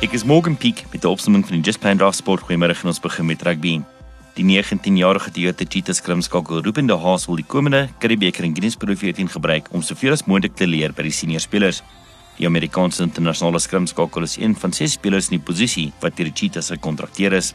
Ek is Morgan Peak met die opsomming van die Just Planned Off Sport Goeiemôre en ons begin met rugby. Die 19-jarige Toyota Cheetahs skrimskakel Ruben de Haas wil die komende Curriebeeker en Guinness Pro 14 gebruik om soveel as moontlik te leer by die senior spelers. Die Amerikaanse internasionale skrimskakel is een van ses spelers in die posisie wat deur die Cheetahs gekontrakteer is.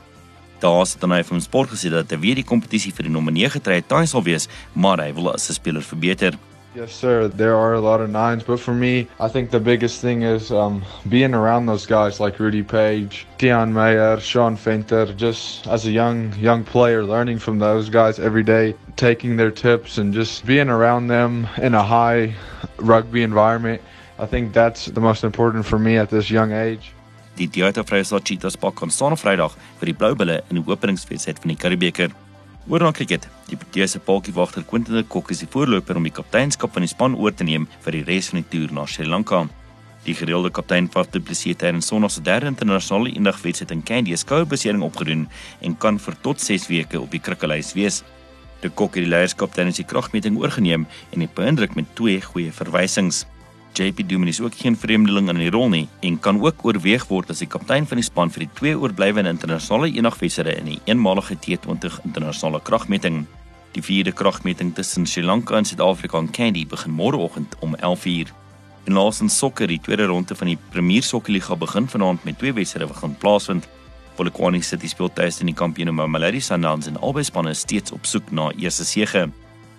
Daar het dan hy van sport gesê dat hy weer die kompetisie vir die nommer 9 trei taai sal wees, maar hy wil as 'n speler verbeter. Yes, sir. There are a lot of nines, but for me, I think the biggest thing is um, being around those guys like Rudy Page, Dion Mayer, Sean Fenter. Just as a young young player, learning from those guys every day, taking their tips, and just being around them in a high rugby environment. I think that's the most important for me at this young age. Die Toyota Vrystaat Cheetahs pak kon staan op Vrydag vir die Blou Bulle in die openingswedstryd van die Curriebeeker. Oor na kriket. Die Protease paadjiewagter Quentin de Kock is die voorloper om die kapteinskap van die span oor te neem vir die res van die toer na Sri Lanka. Die gereelde kaptein van die Plessis het in Sondag se derde internasionale eendagwedstryd in Kandy 'n skouerbesering opgedoen en kan vir tot 6 weke op die krikkelys wees. De Kock het die leierskap tydens die kragmeting oorgeneem en het beïndruk met twee goeie verwysings. JP Duman is ook geen vreemdeling in die rol nie en kan ook oorweeg word as die kaptein van die span vir die twee oorblywende internasionale eenagwedstryde in die eenmalige T20 internasionale kragmeting. Die vierde kragmeting tussen Sri Lanka en Suid-Afrika in Kandy begin môreoggend om 11:00. En laasens sokker, die tweede ronde van die Premier Sokkerliga begin vanaand met twee wedstryde wat gaan plaasvind. Polokwane City speel tuis teen die kampioene Mamelodi Sundowns en albei spanne steeds op soek na eerste sege.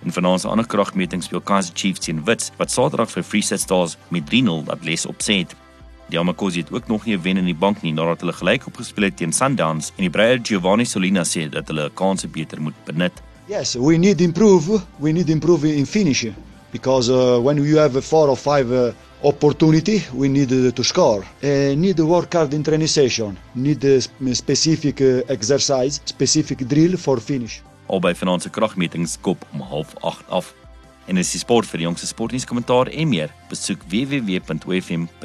In vanaand se ander kragmeting speel Kaizer Chiefs teen Wits wat Saterdag vir Free State Stars met 3-0 dat les opset. Die Amakosi het ook nog nie 'n wen in die bank nie nadat hulle gelyk opgespeel het teen Sundowns en die Breier Giovanni Solina sê dat hulle 'n kans beter moet benut. Yes, we need improve. We need improve in finish because uh, when you have a four or five uh, opportunity, we need uh, to score. Uh, need work hard in training session. Need a specific uh, exercise, specific drill for finish albei vanaand se kragmetings kop om 08:30 af. En is die sport vir die jongste sportnuus kommentaar en meer, besoek www.ofm.co.za.